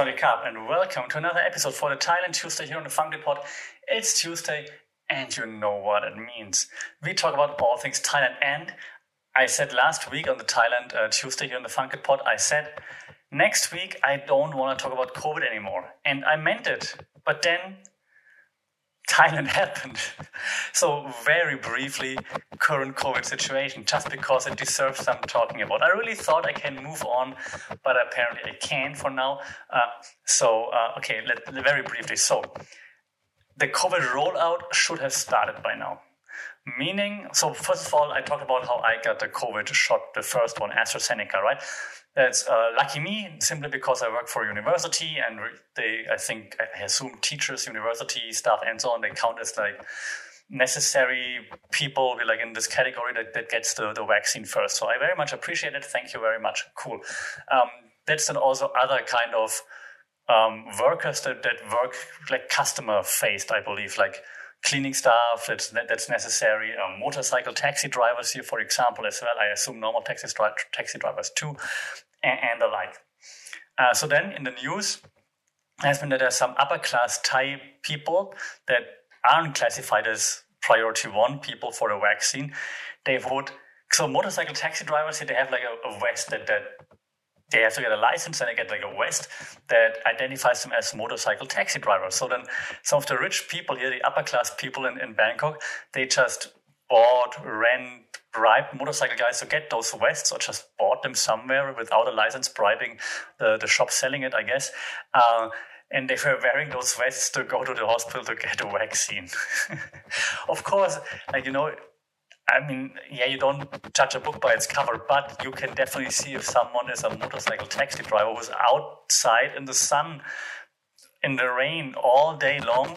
Saudi Cup, and welcome to another episode for the Thailand Tuesday here on the Funky Pod. It's Tuesday, and you know what it means. We talk about all things Thailand, and I said last week on the Thailand uh, Tuesday here on the Funky Pod, I said next week I don't want to talk about COVID anymore, and I meant it. But then Thailand happened. So, very briefly, current COVID situation, just because it deserves some talking about. I really thought I can move on, but apparently I can't for now. Uh, so, uh, okay, let, very briefly. So, the COVID rollout should have started by now. Meaning, so first of all, I talked about how I got the COVID shot, the first one, AstraZeneca, right? That's uh, lucky me, simply because I work for a university and they, I think, I assume teachers, university staff, and so on, they count as like necessary people like in this category that, that gets the, the vaccine first. So I very much appreciate it. Thank you very much. Cool. Um, that's then also other kind of um, workers that, that work like customer faced, I believe, like cleaning staff that's that's necessary. Um, motorcycle taxi drivers here, for example, as well. I assume normal taxi taxi drivers too, and, and the like. Uh, so then in the news has been that there are some upper class Thai people that aren't classified as priority one people for the vaccine. They would so motorcycle taxi drivers here they have like a, a vest that, that they have to get a license and they get like a vest that identifies them as motorcycle taxi drivers. So then some of the rich people here, the upper class people in, in Bangkok, they just bought, rent, bribe motorcycle guys to get those vests or just bought them somewhere without a license, bribing the, the shop selling it, I guess. Uh, and they were wearing those vests to go to the hospital to get a vaccine. of course, like, you know, I mean, yeah, you don't judge a book by its cover, but you can definitely see if someone is a motorcycle taxi driver who's outside in the sun in the rain all day long,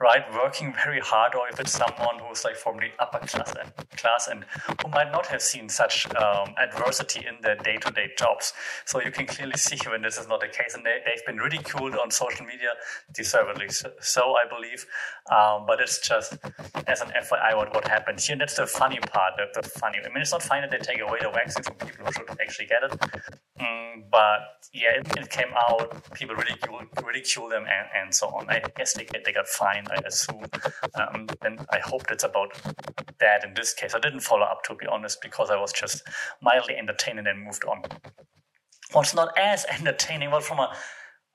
right, working very hard, or if it's someone who's like from the upper class and class and who might not have seen such um, adversity in their day-to-day jobs. So you can clearly see when this is not the case, and they, have been ridiculed on social media, deservedly so, I believe. Um, but it's just as an FYI what what happened here. And that's the funny part. The, the funny. I mean, it's not funny that they take away the vaccine from people who should actually get it, mm, but yeah, it, it, came out. People ridicule ridicule them and, and so on. I guess they they got fined. I assume, um, and I hope it's about that in this case. I didn't follow up to be honest because I was just mildly entertained and then moved on. What's not as entertaining, well, from a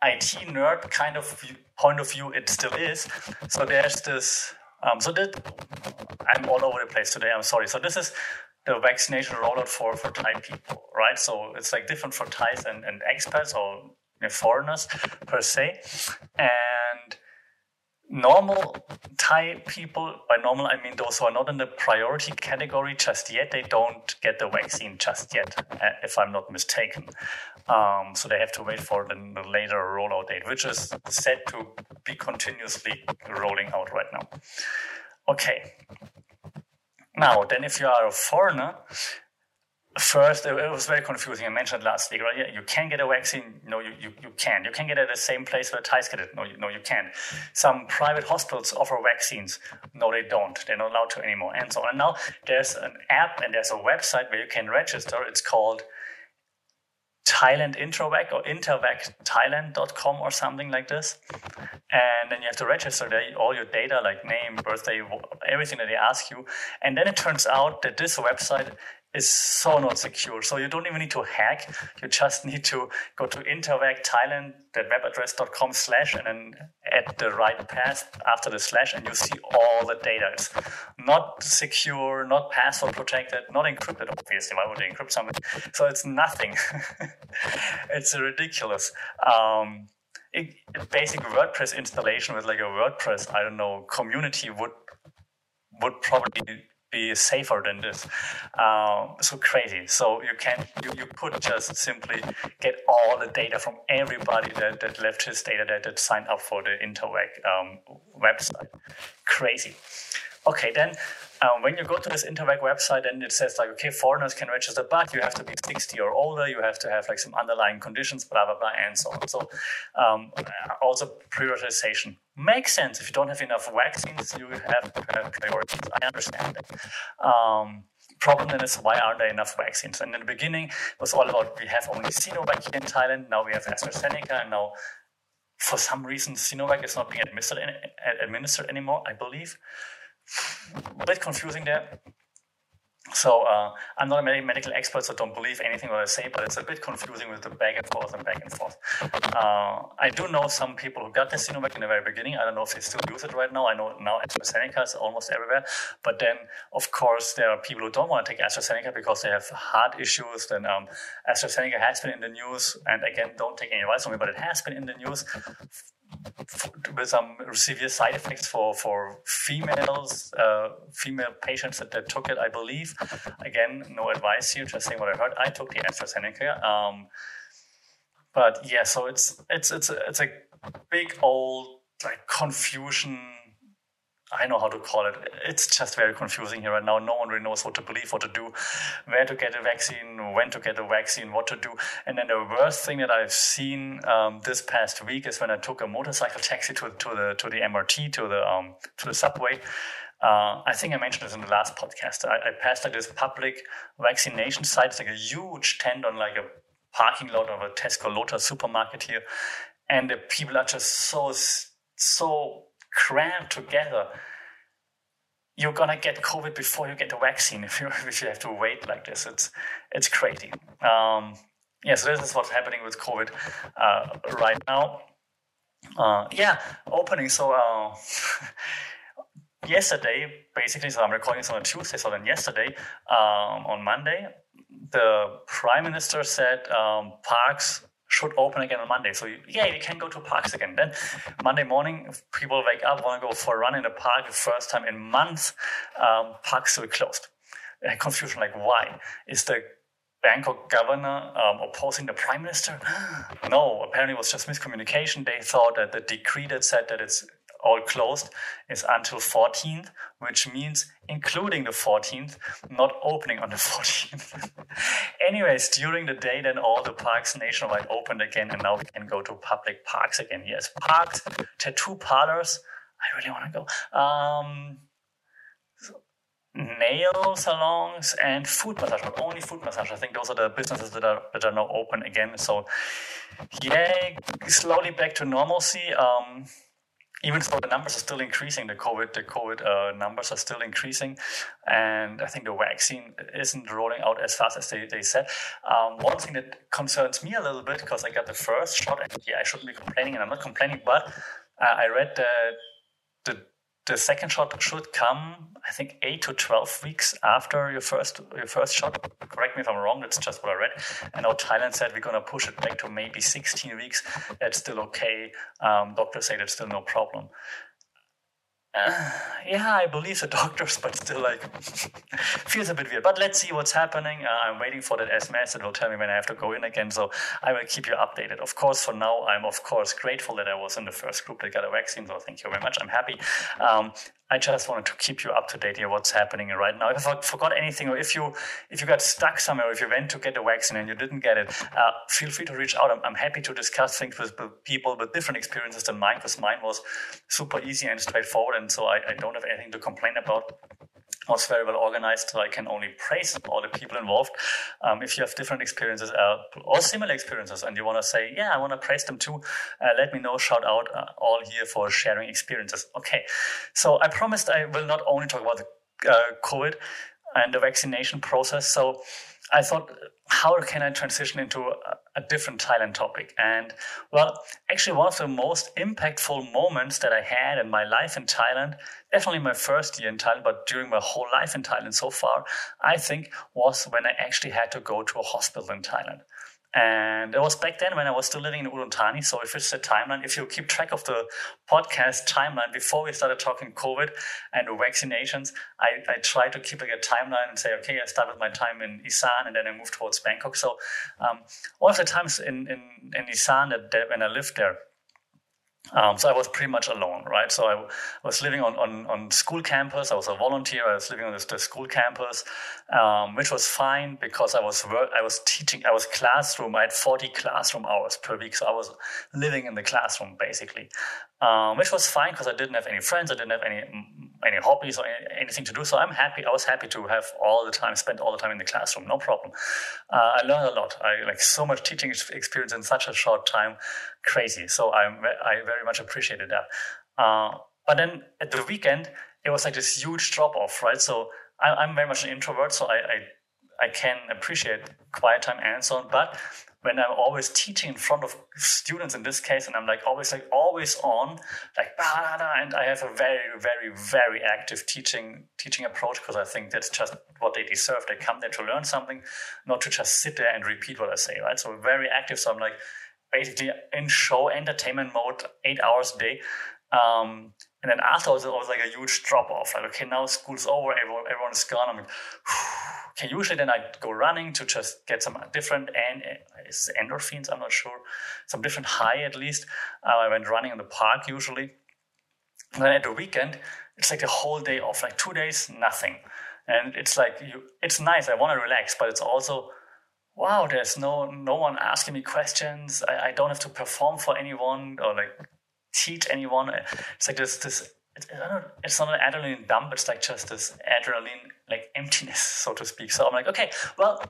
IT nerd kind of point of view, it still is. So there's this. Um, so that I'm all over the place today. I'm sorry. So this is the vaccination rollout for for Thai people, right? So it's like different for Thais and, and expats or foreigners per se, and normal Thai people, by normal I mean those who are not in the priority category just yet, they don't get the vaccine just yet, uh, if I'm not mistaken. Um, so they have to wait for the, the later rollout date, which is set to be continuously rolling out right now. Okay. Now, then if you are a foreigner, First, it was very confusing. I mentioned last week, right? Yeah, you can get a vaccine. No, you, you, you can. You can get it at the same place where Thais get it. No, you, no, you can't. Some private hospitals offer vaccines. No, they don't. They're not allowed to anymore, and so on. And now there's an app and there's a website where you can register. It's called Thailand Intervac or intervacthailand.com or something like this. And then you have to register there, all your data like name, birthday, everything that they ask you. And then it turns out that this website is so not secure. So you don't even need to hack. You just need to go to Intervac Thailand, that web address.com slash, and then add the right path after the slash, and you see all the data. It's not secure, not password protected, not encrypted, obviously. Why would they encrypt something? So it's nothing. it's ridiculous. Um, basic WordPress installation with like a WordPress, I don't know, community would would probably be safer than this. Um, so crazy. So you can you, you could just simply get all the data from everybody that, that left his data that, that signed up for the Intervac um, website. Crazy. Okay, then um, when you go to this Intervac website and it says like, okay, foreigners can register, but you have to be 60 or older, you have to have like some underlying conditions, blah, blah, blah, and so on. So um, also prioritization makes sense. If you don't have enough vaccines, you have to have priorities. I understand that. Um, problem then is why aren't there enough vaccines? And in the beginning, it was all about we have only Sinovac here in Thailand. Now we have AstraZeneca, and now for some reason Sinovac is not being administered administered anymore. I believe. A bit confusing there. So uh, I'm not a medical expert, so don't believe anything what I say, but it's a bit confusing with the back and forth and back and forth. Uh, I do know some people who got the Sinovac in the very beginning. I don't know if they still use it right now. I know now AstraZeneca is almost everywhere. But then, of course, there are people who don't want to take AstraZeneca because they have heart issues. Then um, AstraZeneca has been in the news. And again, don't take any advice from me, but it has been in the news with some severe side effects for for females, uh, female patients that, that, took it, I believe. Again, no advice here, just saying what I heard. I took the AstraZeneca, um, but yeah, so it's it's it's a, it's a big old like confusion I know how to call it. It's just very confusing here right now. No one really knows what to believe, what to do, where to get a vaccine, when to get a vaccine, what to do. And then the worst thing that I've seen um, this past week is when I took a motorcycle taxi to, to the to the MRT to the um, to the subway. Uh, I think I mentioned this in the last podcast. I, I passed like this public vaccination site. It's like a huge tent on like a parking lot of a Tesco Lotus supermarket here, and the people are just so so crammed together, you're gonna get COVID before you get the vaccine if you if you have to wait like this. It's it's crazy. Um, yeah, so this is what's happening with COVID uh, right now. Uh, yeah, opening. So uh, yesterday, basically, so I'm recording this on a Tuesday. So then yesterday, um, on Monday, the prime minister said um, parks should open again on Monday. So yeah, you can go to parks again. Then Monday morning, people wake up, want to go for a run in the park. The first time in months, um, parks will be closed. And confusion like why is the Bangkok governor um, opposing the prime minister? no, apparently it was just miscommunication. They thought that the decree that said that it's all closed is until 14th, which means including the 14th, not opening on the 14th. Anyways, during the day, then all the parks nationwide opened again, and now we can go to public parks again. Yes, parks, tattoo parlors. I really want to go. Um, nail salons and food massage, but only food massage. I think those are the businesses that are that are now open again. So, yeah, slowly back to normalcy. Um, even though the numbers are still increasing, the COVID the COVID uh, numbers are still increasing, and I think the vaccine isn't rolling out as fast as they, they said. Um, one thing that concerns me a little bit because I got the first shot, and yeah, I shouldn't be complaining, and I'm not complaining, but uh, I read that the the second shot should come, I think, eight to twelve weeks after your first your first shot. Correct me if I'm wrong. That's just what I read. And now Thailand said we're gonna push it back to maybe 16 weeks. That's still okay. Um, doctors say that's still no problem. Uh, yeah, I believe the doctors, but still, like, feels a bit weird. But let's see what's happening. Uh, I'm waiting for that SMS that will tell me when I have to go in again. So I will keep you updated. Of course, for now, I'm of course grateful that I was in the first group that got a vaccine. So thank you very much. I'm happy. Um, I just wanted to keep you up to date here what's happening right now. If I forgot anything, or if you if you got stuck somewhere, or if you went to get the vaccine and you didn't get it, uh, feel free to reach out. I'm, I'm, happy to discuss things with, with, people with different experiences than mine, because mine was super easy and straightforward, and so I, I don't have anything to complain about was very well organized. So I can only praise all the people involved. Um, if you have different experiences uh, or similar experiences and you want to say, yeah, I want to praise them too, uh, let me know. Shout out uh, all here for sharing experiences. Okay. So I promised I will not only talk about the uh, COVID and the vaccination process. So I thought, how can I transition into a, a, different Thailand topic? And well, actually, one of the most impactful moments that I had in my life in Thailand, definitely my first year in Thailand, but during my whole life in Thailand so far, I think was when I actually had to go to a hospital in Thailand. And it was back then when I was still living in Udon Thani. So if it's a timeline, if you keep track of the podcast timeline before we started talking COVID and vaccinations, I, I try to keep like a timeline and say, okay, I started my time in Isan and then I moved towards Bangkok. So um, all of the times in, in, in Isan that, that when I lived there, um, so I was pretty much alone. right? So I was living on, on, on school campus. I was a volunteer. I was living on this, the school campus, um, which was fine because I was work, I was teaching. I was classroom. I had 40 classroom hours per week. So I was living in the classroom basically, um, which was fine because I didn't have any friends. I didn't have any any hobbies or anything to do. So I'm happy. I was happy to have all the time spent all the time in the classroom. No problem. Uh, I learned a lot. I like so much teaching experience in such a short time. Crazy. So I'm I very much appreciated that. Uh, but then at the weekend, it was like this huge drop off, right? So I, am very much an introvert, so I, I I can appreciate quiet time and so on. But when I'm always teaching in front of students in this case, and I'm like always like always on, like and I have a very very very active teaching teaching approach because I think that's just what they deserve. They come there to learn something, not to just sit there and repeat what I say, right? So very active. So I'm like basically in show entertainment mode, eight hours a day. Um, and then afterwards, it was like a huge drop off. Like, okay, now school's over, everyone, everyone is gone. I'm like, okay, usually then I go running to just get some different and endorphins, I'm not sure, some different high at least. Uh, I went running in the park usually. And then at the weekend, it's like a whole day off, like two days, nothing. And it's like, you, it's nice. I want to relax, but it's also, wow, there's no no one asking me questions. I, I don't have to perform for anyone or like teach anyone. It's like this this it's not an adrenaline dump. It's like just this adrenaline like emptiness, so to speak. So I'm like, okay, well,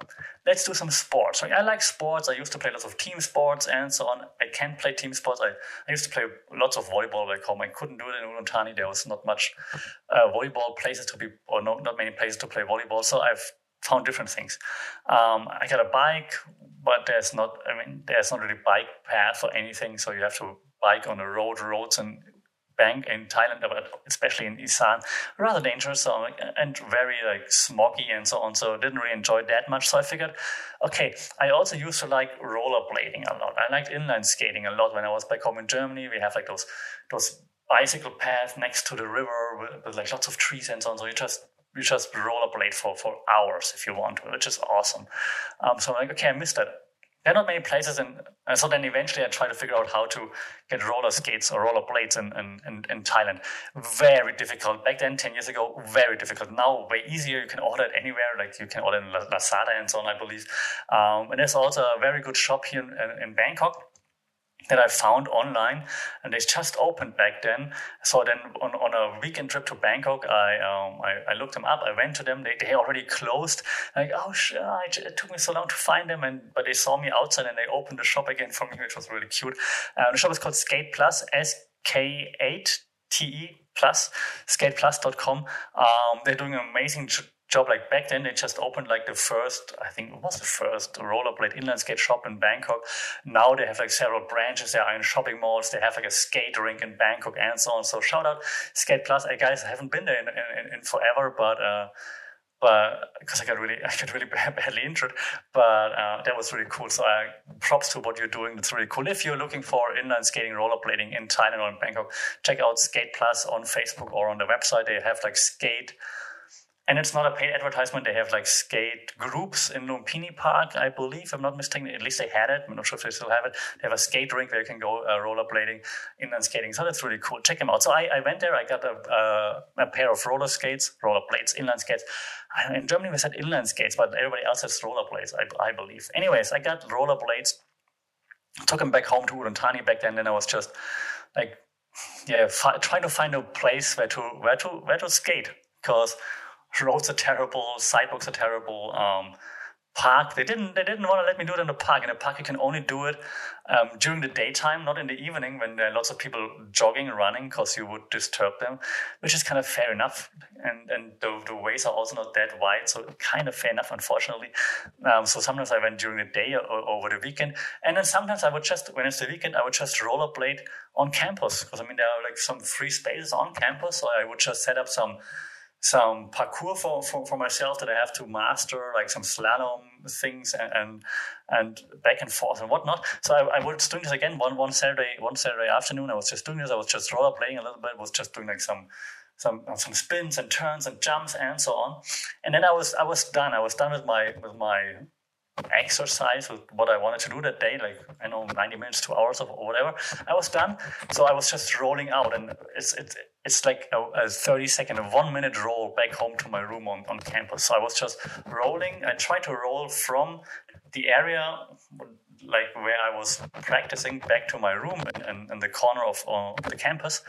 let's do some sports. Like, I like sports. I used to play lots of team sports and so on. I can play team sports. I, I used to play lots of volleyball back home. I couldn't do it in Udon Thani. There was not much uh, volleyball places to be, or no, not many places to play volleyball. So I've found different things. Um, I got a bike, but there's not. I mean, there's not really bike path or anything. So you have to bike on the road roads and bank in Thailand, but especially in Isan, rather dangerous so, and very like smoggy and so on. So didn't really enjoy that much. So I figured, okay, I also used to like rollerblading a lot. I liked inline skating a lot when I was back home in Germany. We have like those those bicycle paths next to the river with, with like lots of trees and so on. So you just you just rollerblade for, for hours if you want which is awesome. Um, so I'm like, okay, I missed that there are not many places and so then eventually i tried to figure out how to get roller skates or roller blades in, in, in, in, thailand. Very difficult. Back then 10 years ago very difficult. Now way easier. You can order it anywhere. Like you can order in lazada and so on i believe. Um, and there's also a very good shop here in, in bangkok that I found online, and they just opened back then. So then, on, on a weekend trip to Bangkok, I, um, I, I looked them up. I went to them. They they already closed. Like oh, shit, it took me so long to find them, and but they saw me outside and they opened the shop again for me, which was really cute. Uh, the shop is called Skate Plus, S K eight T E plus skateplus.com. Um, they're doing an amazing job like back then they just opened like the first i think it was the first rollerblade inline skate shop in bangkok now they have like several branches they are in shopping malls they have like a skate rink in bangkok and so on so shout out skate plus hey guys i haven't been there in, in, in forever but uh but because I got really, I got really badly injured, but uh, that was really cool. So, uh, props to what you're doing. That's really cool. If you're looking for inline skating, rollerblading in Thailand or in Bangkok, check out Skate Plus on Facebook or on the website. They have like skate and it's not a paid advertisement. They have like skate groups in Lumpini Park, I believe. I'm not mistaken. At least they had it. I'm not sure if they still have it. They have a skate rink where you can go uh, rollerblading, inline skating. So that's really cool. Check them out. So I, I went there. I got a, uh, a pair of roller skates, rollerblades, inline skates. In Germany, we said inline skates, but everybody else has rollerblades, I, I believe. Anyways, I got rollerblades. Took them back home to Udon Thani back then. Then I was just like, yeah, fi- trying to find a place where to where to where to skate because roads are terrible, sidewalks are terrible. Um, park they didn't they didn't want to let me do it in the park. In the park, you can only do it um, during the daytime, not in the evening when there are lots of people jogging, and running, because you would disturb them, which is kind of fair enough. And and the, the ways are also not that wide, so kind of fair enough, unfortunately. Um, so sometimes I went during the day or, or, over the weekend, and then sometimes I would just when it's the weekend I would just rollerblade on campus because I mean there are like some free spaces on campus, so I would just set up some some parkour for, for, for, myself that I have to master, like some slalom things and and, and back and forth and whatnot. So I, I, was doing this again one one Saturday one Saturday afternoon. I was just doing this. I was just rollerblading a little bit. Was just doing like some some some spins and turns and jumps and so on. And then I was I was done. I was done with my with my exercise with what I wanted to do that day, like I know 90 minutes, two hours or whatever. I was done. So I was just rolling out and it's it's it's like a, a 30 second, a one minute roll back home to my room on, on campus. So I was just rolling. I tried to roll from the area like where I was practicing back to my room in, in, in the corner of uh, the campus.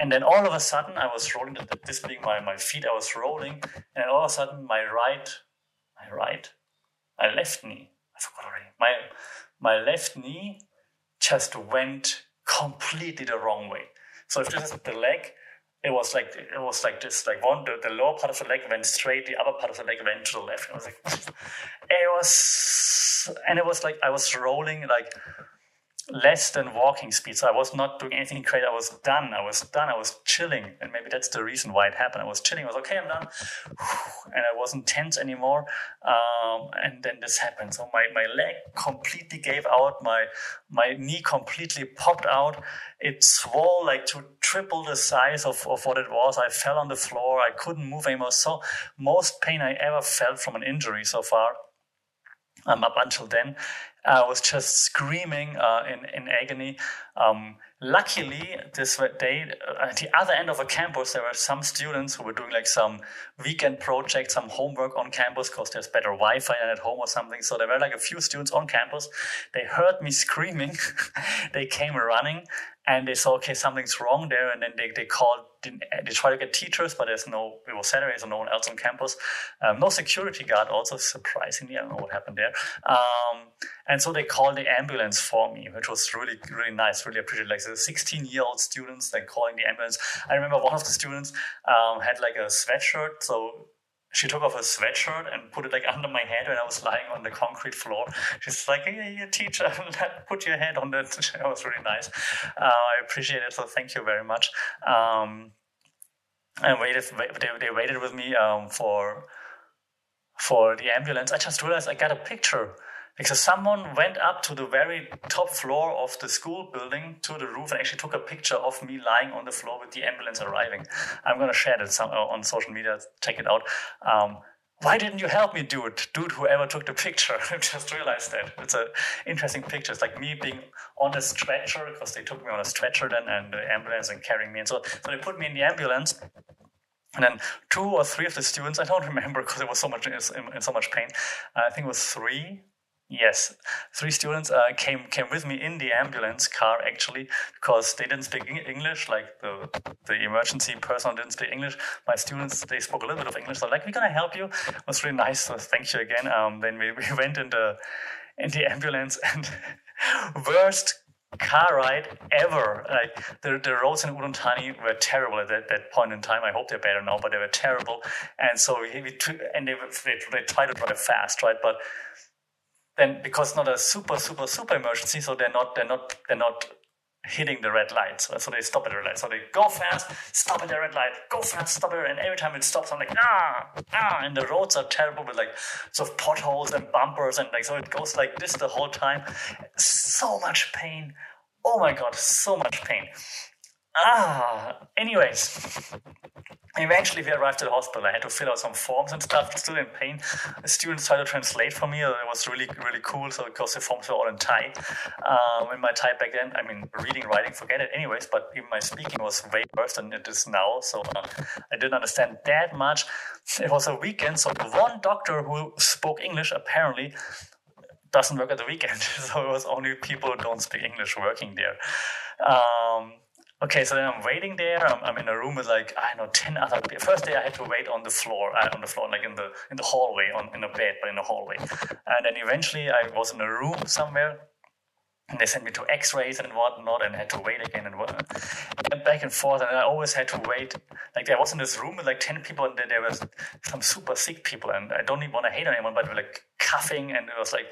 And then all of a sudden I was rolling, this being my, my feet, I was rolling, and all of a sudden my right, my right, my left knee, I forgot already, my, my left knee just went completely the wrong way. So if this is the leg, it was like it was like this like one the, the lower part of the leg went straight the upper part of the leg went to the left. It was like it was and it was like i was rolling like less than walking speed. So I was not doing anything crazy. I was done. I was done. I was chilling. And maybe that's the reason why it happened. I was chilling. I was okay, I'm done. And I wasn't tense anymore. Um, and then this happened. So my, my leg completely gave out. My, my knee completely popped out. It swelled like to triple the size of, of what it was. I fell on the floor. I couldn't move anymore. So most pain I ever felt from an injury so far. Um, up until then. I was just screaming uh, in, in agony. Um, luckily, this day, uh, at the other end of a campus, there were some students who were doing like some weekend project, some homework on campus because there's better Wi Fi than at home or something. So there were like a few students on campus. They heard me screaming. they came running and they saw, okay, something's wrong there. And then they, they called, they try to get teachers, but there's no, it was Saturday, so no one else on campus. Um, no security guard, also surprisingly. I don't know what happened there. Um, and so they called the ambulance for me, which was really, really nice, really appreciated. Like the 16 year old students, then calling the ambulance. I remember one of the students um, had like a sweatshirt. So she took off her sweatshirt and put it like under my head when I was lying on the concrete floor. She's like, "Hey, yeah, teacher, put your head on that." It was really nice. Uh, I appreciate it. So thank you very much. Um, and waited. They, they waited with me um, for for the ambulance. I just realized I got a picture because someone went up to the very top floor of the school building to the roof and actually took a picture of me lying on the floor with the ambulance arriving. I'm going to share that some, uh, on social media. Check it out. Um, why didn't you help me, dude? Dude, whoever took the picture. I just realized that. It's an interesting picture. It's like me being on a stretcher because they took me on a stretcher then and the ambulance and carrying me. And so, so they put me in the ambulance. And then two or three of the students, I don't remember because it was so much in, in so much pain. I think it was three Yes, three students uh, came came with me in the ambulance car actually because they didn't speak English. Like the the emergency person didn't speak English. My students they spoke a little bit of English. So like we're gonna help you. It was really nice. So thank you again. Um, then we, we went in the in the ambulance and worst car ride ever. Like the, the roads in Udon Thani were terrible at that, that point in time. I hope they're better now, but they were terrible. And so we, we and they, they, they tried to drive fast, right? But then because not a super super super emergency, so they're not they're not they're not hitting the red light. So, so they stop at the red light. So they go fast, stop at the red light, go fast, stop it, and every time it stops, I'm like ah ah, and the roads are terrible with like sort of potholes and bumpers and like so it goes like this the whole time. So much pain. Oh my god, so much pain. Ah, anyways, eventually we arrived at the hospital. I had to fill out some forms and stuff, still in pain. The students tried to translate for me. It was really, really cool. So, because the forms were all in Thai. Um, in my Thai back then, I mean, reading, writing, forget it. Anyways, but even my speaking was way worse than it is now. So, uh, I didn't understand that much. It was a weekend. So, one doctor who spoke English apparently doesn't work at the weekend. So, it was only people who don't speak English working there. Um, Okay, so then I'm waiting there. I'm, I'm, in a room with like I don't know ten other people. First day I had to wait on the floor, uh, on the floor, like in the in the hallway, on in a bed, but in the hallway. And then eventually I was in a room somewhere, and they sent me to X-rays and whatnot, and had to wait again and, and back and forth. And I always had to wait. Like I was in this room with like ten people, and there was some super sick people, and I don't even want to hate on anyone, but they were like coughing, and it was like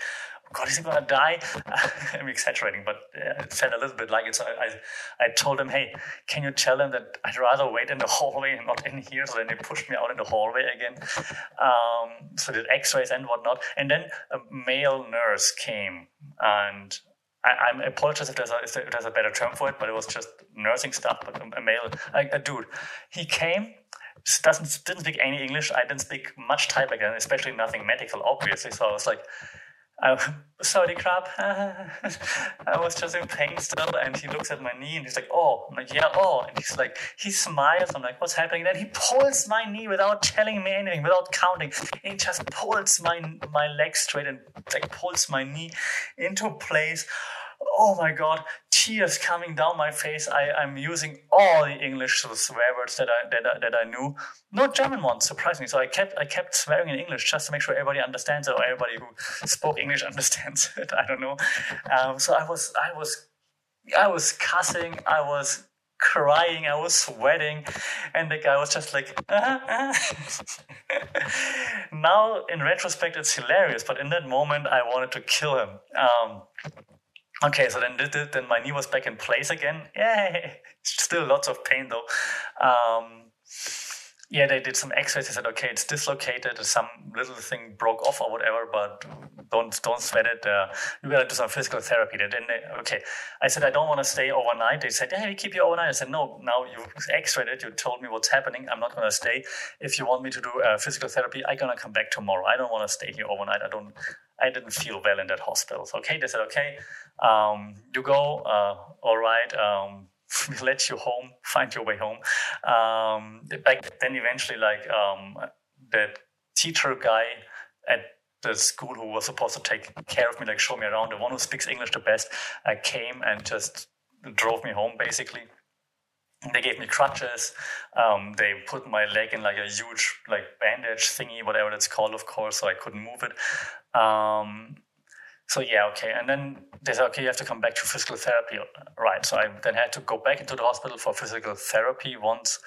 God, is he gonna die? I'm exaggerating, but it felt a little bit like it. So I, I, told him, hey, can you tell him that I'd rather wait in the hallway and not in here? So then they pushed me out in the hallway again. Um, so did X-rays and whatnot, and then a male nurse came, and I, I apologize if there's, a, if there's a better term for it, but it was just nursing stuff. But a, a male, a, a dude, he came doesn't didn't speak any English. I didn't speak much Thai back then, especially nothing medical, obviously. So I was like, I, sorry, crap. I was just in pain still. And he looks at my knee and he's like, oh, I'm like, yeah, oh. And he's like, he smiles. I'm like, what's happening? And then he pulls my knee without telling me anything, without counting. And he just pulls my, my leg straight and like pulls my knee into place oh my god, tears coming down my face. I, I'm using all the English swear words that I that I, that I knew, no German ones, surprisingly. So I kept I kept swearing in English just to make sure everybody understands it, or everybody who spoke English understands it. I don't know. Um, so I was I was I was cussing. I was crying, I was sweating, and the guy was just like, uh-huh, now in retrospect, it's hilarious, but in that moment, I wanted to kill him. Um, Okay, so then then my knee was back in place again. Yay! Still lots of pain though. Um, yeah, they did some X-rays. They said, okay, it's dislocated. Some little thing broke off or whatever, but don't don't sweat it. Uh, you gotta do some physical therapy. They didn't. okay, I said I don't want to stay overnight. They said, hey, keep you overnight. I said, no. Now you X-rayed it. You told me what's happening. I'm not gonna stay. If you want me to do uh, physical therapy, I'm gonna come back tomorrow. I don't want to stay here overnight. I don't. I didn't feel well in that hospital. So, okay, they said, okay, um, you go, uh, all right, um, let you home, find your way home. Um, then, eventually, like um, the teacher guy at the school who was supposed to take care of me, like show me around, the one who speaks English the best, uh, came and just drove me home, basically they gave me crutches. Um, they put my leg in like a huge like bandage thingy, whatever that's called, of course, so I couldn't move it. Um, so yeah, okay. And then they said, okay, you have to come back to physical therapy, right? So I then had to go back into the hospital for physical therapy once.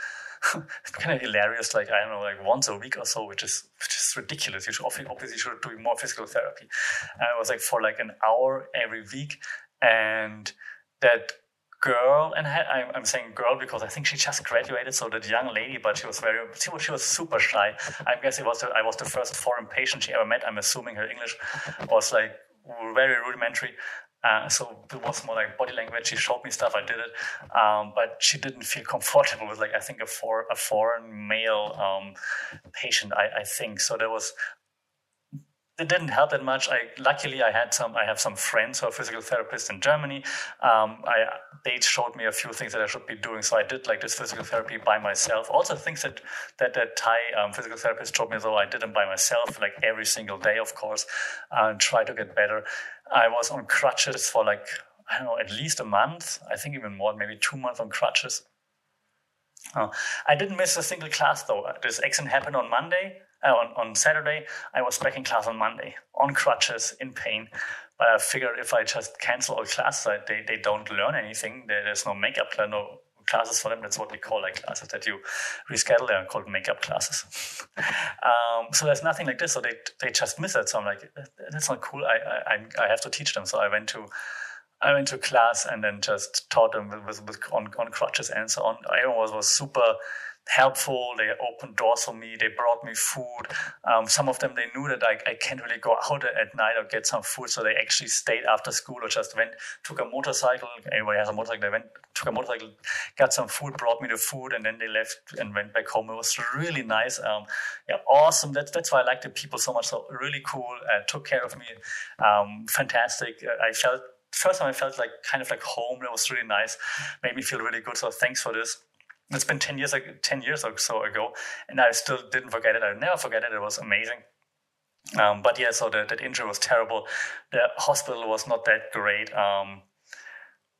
kind of hilarious, like I don't know, like once a week or so, which is which is ridiculous. You should obviously should do more physical therapy. And it was like for like an hour every week, and that girl, and I, I'm saying girl because I think she just graduated, so that young lady, but she was very, she was, she was super shy. I guess it was the, I was the first foreign patient she ever met. I'm assuming her English was like very rudimentary. Uh, so it was more like body language. She showed me stuff. I did it, um, but she didn't feel comfortable with like I think a for a foreign male um, patient. I, I think so. There was it didn't help that much. I luckily I had some. I have some friends who are physical therapists in Germany. Um, I they showed me a few things that I should be doing. So I did like this physical therapy by myself. Also things that that that Thai um, physical therapist told me though I did them by myself, like every single day, of course, and try to get better. I was on crutches for like I don't know at least a month. I think even more, maybe two months on crutches. Uh, I didn't miss a single class though. This accident happened on Monday uh, on, on Saturday, I was back in class on Monday on crutches in pain. But I figured if I just cancel all classes, they, they don't learn anything. There's no makeup no classes for them. That's what we call like classes that you reschedule. They're called makeup classes. um, so there's nothing like this. So they, they just miss it. So I'm like, that's not cool. I, I, I have to teach them. So I went to I went to class and then just taught them with, with, with on, on crutches and so on. Everyone was, was super helpful. They opened doors for me. They brought me food. Um, some of them, they knew that I, I can't really go out at night or get some food. So they actually stayed after school or just went, took a motorcycle. Everybody has a motorcycle. They went, took a motorcycle, got some food, brought me the food, and then they left and went back home. It was really nice. Um, yeah, awesome. That's, that's why I like the people so much. So really cool. Uh, took care of me. Um, fantastic. Uh, I felt, first time I felt like kind of like home. It was really nice. Made me feel really good. So thanks for this it's been 10 years, like 10 years or so ago, and I still didn't forget it. I never forget it. It was amazing. Um, but yeah, so the, that injury was terrible. The hospital was not that great. Um,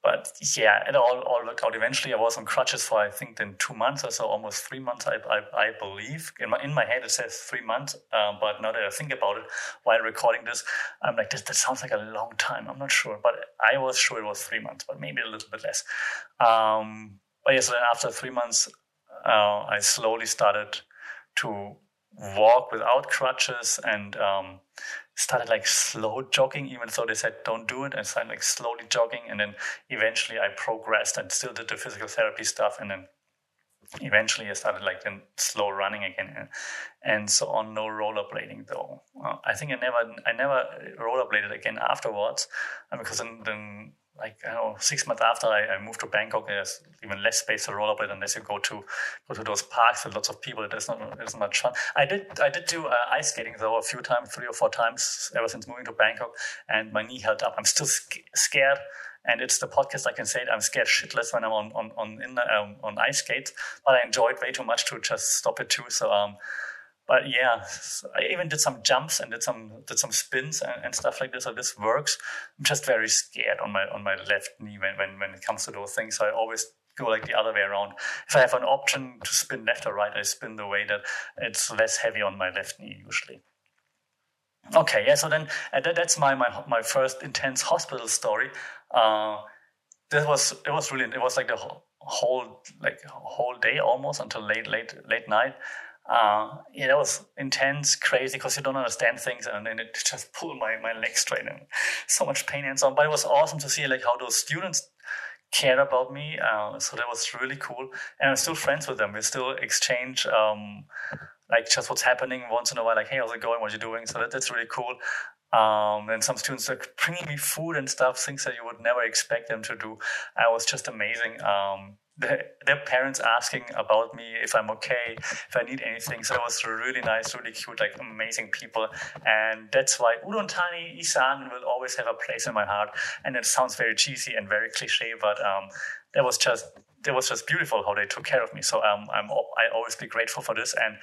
but yeah, it all, all worked out. Eventually, I was on crutches for I think then two months or so, almost three months, I, I, I believe. In my, in my head, it says three months. Um, but now that I think about it while recording this, I'm like, this, that sounds like a long time. I'm not sure, but I was sure it was three months, but maybe a little bit less. Um, but yes, then after three months, uh, I slowly started to walk without crutches and um, started like slow jogging, even though they said don't do it. I started like slowly jogging, and then eventually I progressed and still did the physical therapy stuff, and then eventually I started like then slow running again, and, so on. No rollerblading though. Uh, I think I never I never rollerbladed again afterwards, uh, because then, then like I know, six months after I, I, moved to Bangkok, there's even less space to rollerblade unless you go to go to those parks with lots of people. It is not it isn't much fun. I did I did do uh, ice skating though a few times, three or four times ever since moving to Bangkok, and my knee held up. I'm still sc- scared. And it's the podcast I can say it. I'm scared shitless when I'm on on on in, um, on ice skates, but I enjoyed way too much to just stop it too. So um, but yeah, I even did some jumps and did some did some spins and, and, stuff like this. So this works. I'm just very scared on my on my left knee when, when when it comes to those things. So I always go like the other way around. If I have an option to spin left or right, I spin the way that it's less heavy on my left knee usually. Okay, yeah. So then uh, that, that's my, my my first intense hospital story. Uh, this was it was really it was like the whole, whole like whole day almost until late late late night uh, yeah, that was intense, crazy because you don't understand things, and then it just pulled my, my leg straight and so much pain and so on. But it was awesome to see like how those students care about me. Uh, so that was really cool, and I'm still friends with them. We still exchange um, like just what's happening once in a while. Like, hey, how's it going? What are you doing? So that, that's really cool. Um, and some students are bringing me food and stuff, things that you would never expect them to do. I was just amazing. Um, their parents asking about me if I'm okay, if I need anything. So it was really nice, really cute, like amazing people. And that's why Udon Thani Isan will always have a place in my heart. And it sounds very cheesy and very cliche, but um, that was just it was just beautiful how they took care of me. So um, I'm I always be grateful for this. And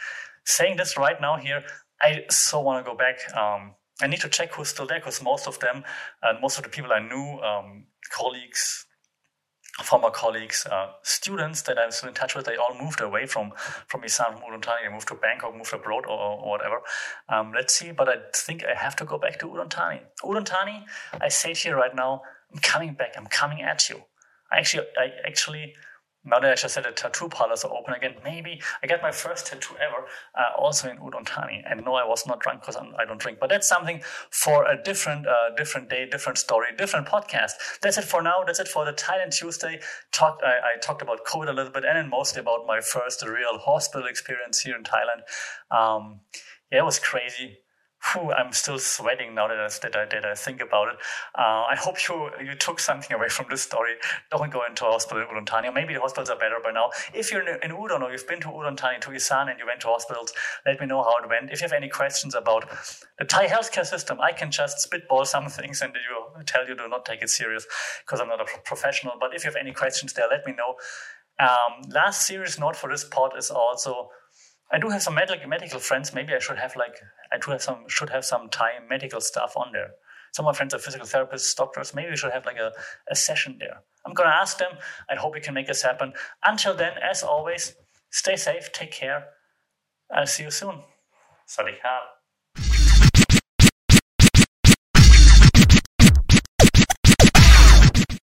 saying this right now here, I so want to go back. Um, I need to check who's still there because most of them and most of the people I knew, um, colleagues, former colleagues, uh, students that I'm still in touch with, they all moved away from from Isan, from Thani. They moved to Bangkok, moved abroad, or, or whatever. Um, let's see. But I think I have to go back to. Udon Thani, I say it here right now. I'm coming back. I'm coming at you. I actually, I actually now that I just said the tattoo parlors are open again, maybe I get my first tattoo ever uh, also in Udon Thani. And no, I was not drunk because I don't drink. But that's something for a different, uh, different day, different story, different podcast. That's it for now. That's it for the Thailand Tuesday. Talk, I, I talked about COVID a little bit and then mostly about my first real hospital experience here in Thailand. Um, yeah, it was crazy whew, I'm still sweating now that I, that I, that I think about it. Uh, I hope you you took something away from this story. Don't go into a hospital in Udon Thani. Or maybe the hospitals are better by now. If you're in, Udon or you've been to Udon Thani, to Isan, and you went to hospitals, let me know how it went. If you have any questions about the Thai healthcare system, I can just spitball some things and you tell you do not take it serious because I'm not a professional. But if you have any questions there, let me know. Um, last serious note for this pod is also I do have some medical medical friends. Maybe I should have like I do have some should have some Thai medical stuff on there. Some of my friends are physical therapists, doctors. Maybe we should have like a, a session there. I'm gonna ask them. I hope we can make this happen. Until then, as always, stay safe, take care. I'll see you soon. Sawadee